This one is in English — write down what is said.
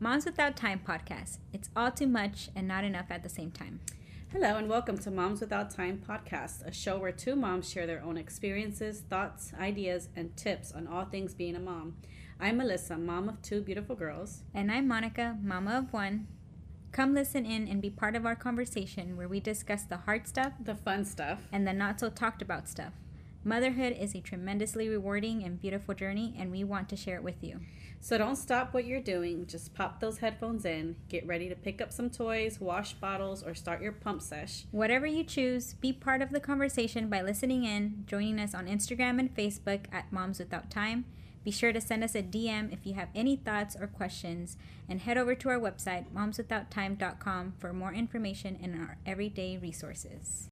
Moms Without Time podcast. It's all too much and not enough at the same time. Hello, and welcome to Moms Without Time podcast, a show where two moms share their own experiences, thoughts, ideas, and tips on all things being a mom. I'm Melissa, mom of two beautiful girls. And I'm Monica, mama of one. Come listen in and be part of our conversation where we discuss the hard stuff, The fun stuff. and the not so talked about stuff. Motherhood is a tremendously rewarding and beautiful journey, and we want to share it with you. So don't stop what you're doing. Just pop those headphones in, get ready to pick up some toys, wash bottles, or start your pump sesh. Whatever you choose, be part of the conversation by listening in, joining us on Instagram and Facebook at Moms Without Time. Be sure to send us a DM if you have any thoughts or questions, and head over to our website, momswithouttime.com, for more information and our everyday resources.